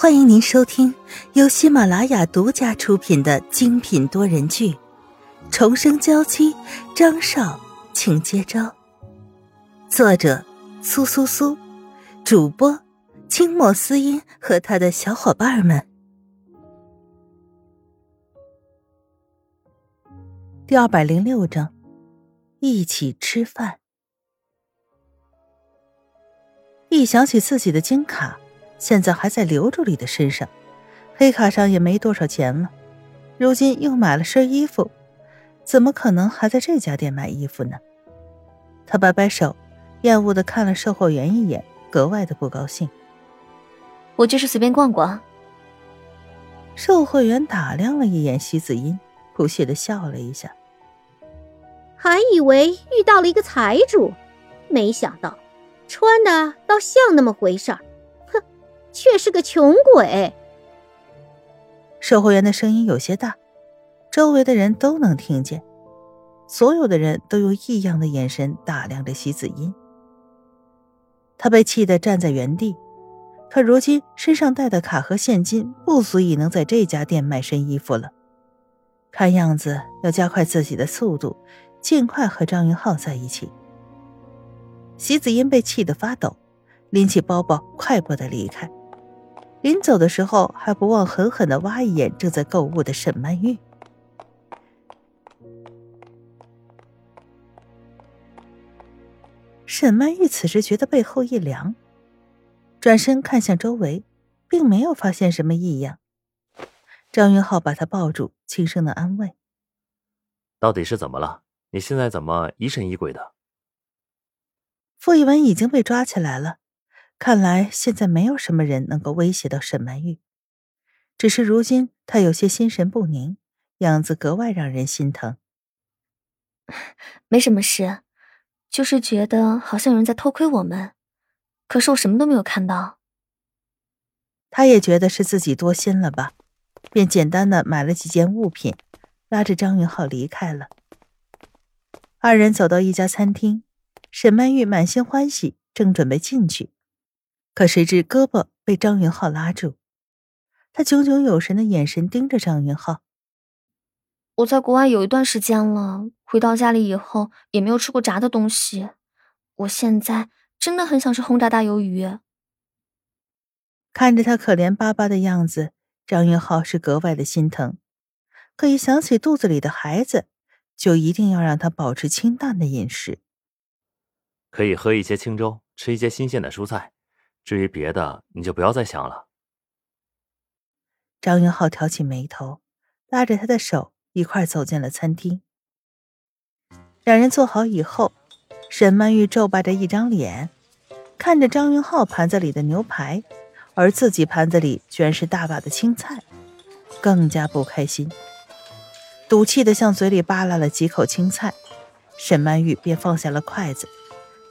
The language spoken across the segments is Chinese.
欢迎您收听由喜马拉雅独家出品的精品多人剧《重生娇妻》，张少，请接招。作者：苏苏苏，主播：清末思音和他的小伙伴们。第二百零六章，一起吃饭。一想起自己的金卡。现在还在刘助理的身上，黑卡上也没多少钱了。如今又买了身衣服，怎么可能还在这家店买衣服呢？他摆摆手，厌恶的看了售货员一眼，格外的不高兴。我就是随便逛逛。售货员打量了一眼席子音，不屑的笑了一下，还以为遇到了一个财主，没想到穿的倒像那么回事儿。却是个穷鬼。售货员的声音有些大，周围的人都能听见。所有的人都用异样的眼神打量着席子音。他被气得站在原地。可如今身上带的卡和现金不足以能在这家店买身衣服了。看样子要加快自己的速度，尽快和张云浩在一起。席子音被气得发抖，拎起包包，快步的离开。临走的时候，还不忘狠狠的挖一眼正在购物的沈曼玉。沈曼玉此时觉得背后一凉，转身看向周围，并没有发现什么异样。张云浩把她抱住，轻声的安慰：“到底是怎么了？你现在怎么疑神疑鬼的？”傅一文已经被抓起来了。看来现在没有什么人能够威胁到沈曼玉，只是如今她有些心神不宁，样子格外让人心疼。没什么事，就是觉得好像有人在偷窥我们，可是我什么都没有看到。他也觉得是自己多心了吧，便简单的买了几件物品，拉着张云浩离开了。二人走到一家餐厅，沈曼玉满心欢喜，正准备进去。可谁知胳膊被张云浩拉住，他炯炯有神的眼神盯着张云浩。我在国外有一段时间了，回到家里以后也没有吃过炸的东西，我现在真的很想吃轰炸大鱿鱼。看着他可怜巴巴的样子，张云浩是格外的心疼。可一想起肚子里的孩子，就一定要让他保持清淡的饮食。可以喝一些清粥，吃一些新鲜的蔬菜。至于别的，你就不要再想了。张云浩挑起眉头，拉着他的手一块走进了餐厅。两人坐好以后，沈曼玉皱巴着一张脸，看着张云浩盘子里的牛排，而自己盘子里居然是大把的青菜，更加不开心，赌气的向嘴里扒拉了几口青菜。沈曼玉便放下了筷子，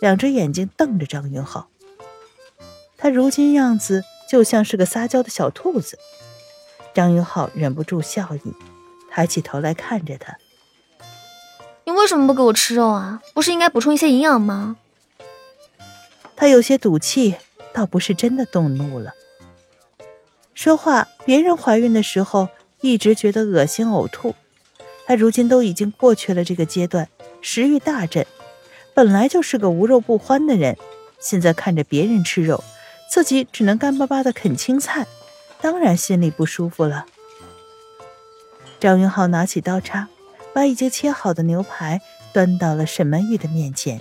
两只眼睛瞪着张云浩。他如今样子就像是个撒娇的小兔子，张云浩忍不住笑意，抬起头来看着他：“你为什么不给我吃肉啊？不是应该补充一些营养吗？”他有些赌气，倒不是真的动怒了。说话，别人怀孕的时候一直觉得恶心呕吐，他如今都已经过去了这个阶段，食欲大振，本来就是个无肉不欢的人，现在看着别人吃肉。自己只能干巴巴的啃青菜，当然心里不舒服了。张云浩拿起刀叉，把已经切好的牛排端到了沈曼玉的面前。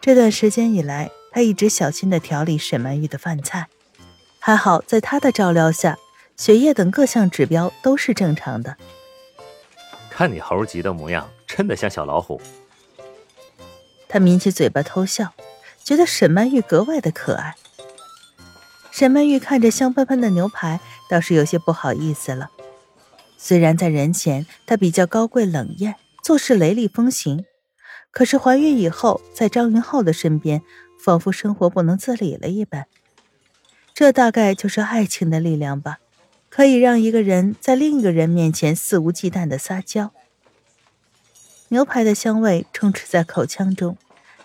这段时间以来，他一直小心的调理沈曼玉的饭菜，还好在他的照料下，血液等各项指标都是正常的。看你猴急的模样，真的像小老虎。他抿起嘴巴偷笑。觉得沈曼玉格外的可爱。沈曼玉看着香喷喷的牛排，倒是有些不好意思了。虽然在人前她比较高贵冷艳，做事雷厉风行，可是怀孕以后，在张云浩的身边，仿佛生活不能自理了一般。这大概就是爱情的力量吧，可以让一个人在另一个人面前肆无忌惮的撒娇。牛排的香味充斥在口腔中，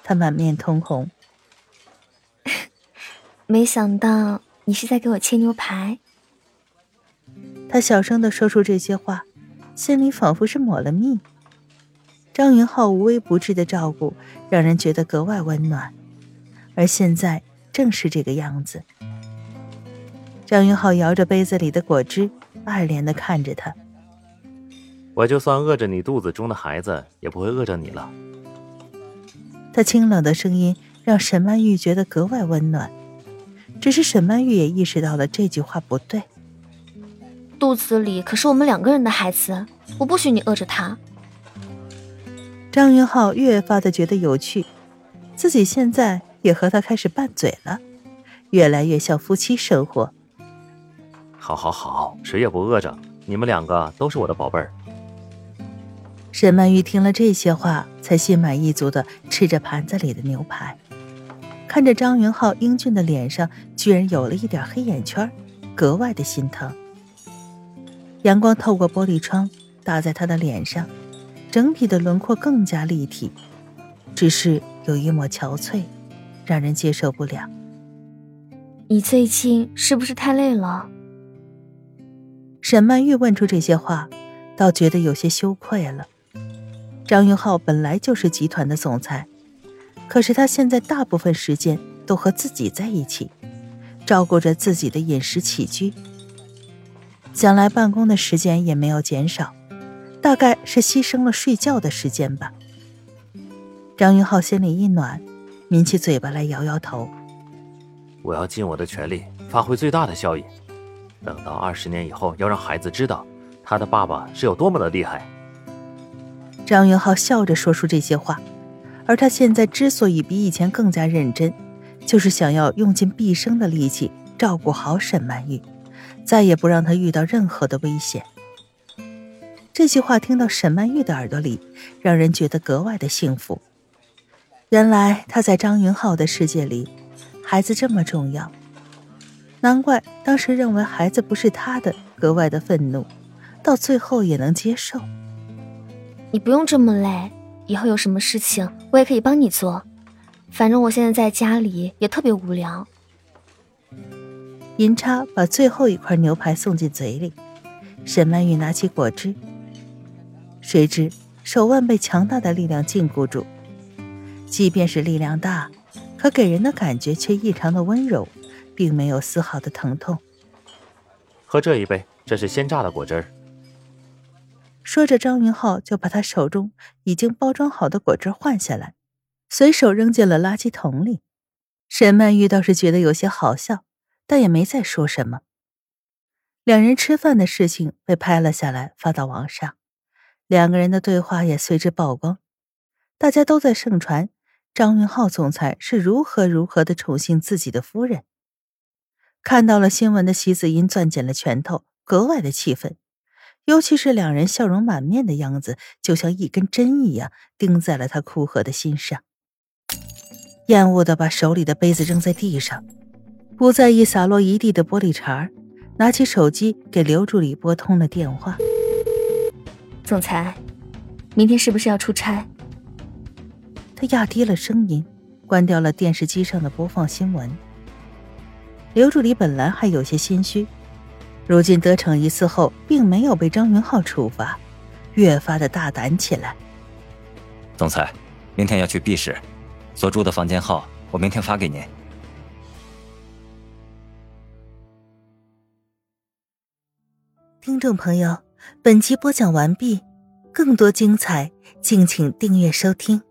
她满面通红。没想到你是在给我切牛排。他小声的说出这些话，心里仿佛是抹了蜜。张云浩无微不至的照顾，让人觉得格外温暖，而现在正是这个样子。张云浩摇着杯子里的果汁，爱怜的看着他。我就算饿着你肚子中的孩子，也不会饿着你了。他清冷的声音让沈曼玉觉得格外温暖，只是沈曼玉也意识到了这句话不对。肚子里可是我们两个人的孩子，我不许你饿着他。张云浩越发的觉得有趣，自己现在也和他开始拌嘴了，越来越像夫妻生活。好，好，好，谁也不饿着，你们两个都是我的宝贝儿。沈曼玉听了这些话，才心满意足的吃着盘子里的牛排，看着张云浩英俊的脸上居然有了一点黑眼圈，格外的心疼。阳光透过玻璃窗打在他的脸上。整体的轮廓更加立体，只是有一抹憔悴，让人接受不了。你最近是不是太累了？沈曼玉问出这些话，倒觉得有些羞愧了。张云浩本来就是集团的总裁，可是他现在大部分时间都和自己在一起，照顾着自己的饮食起居，想来办公的时间也没有减少。大概是牺牲了睡觉的时间吧。张云浩心里一暖，抿起嘴巴来摇摇头。我要尽我的全力，发挥最大的效益。等到二十年以后，要让孩子知道他的爸爸是有多么的厉害。张云浩笑着说出这些话，而他现在之所以比以前更加认真，就是想要用尽毕生的力气照顾好沈曼玉，再也不让她遇到任何的危险。这句话听到沈曼玉的耳朵里，让人觉得格外的幸福。原来他在张云浩的世界里，孩子这么重要，难怪当时认为孩子不是他的，格外的愤怒，到最后也能接受。你不用这么累，以后有什么事情我也可以帮你做，反正我现在在家里也特别无聊。银叉把最后一块牛排送进嘴里，沈曼玉拿起果汁。谁知手腕被强大的力量禁锢住，即便是力量大，可给人的感觉却异常的温柔，并没有丝毫的疼痛。喝这一杯，这是鲜榨的果汁儿。说着，张云浩就把他手中已经包装好的果汁换下来，随手扔进了垃圾桶里。沈曼玉倒是觉得有些好笑，但也没再说什么。两人吃饭的事情被拍了下来，发到网上。两个人的对话也随之曝光，大家都在盛传张云浩总裁是如何如何的宠幸自己的夫人。看到了新闻的席子音攥紧了拳头，格外的气愤，尤其是两人笑容满面的样子，就像一根针一样钉在了他枯涸的心上。厌恶的把手里的杯子扔在地上，不在意洒落一地的玻璃碴儿拿起手机给刘助理拨通了电话。总裁，明天是不是要出差？他压低了声音，关掉了电视机上的播放新闻。刘助理本来还有些心虚，如今得逞一次后，并没有被张云浩处罚，越发的大胆起来。总裁，明天要去 B 市，所住的房间号我明天发给您。听众朋友。本集播讲完毕，更多精彩，敬请订阅收听。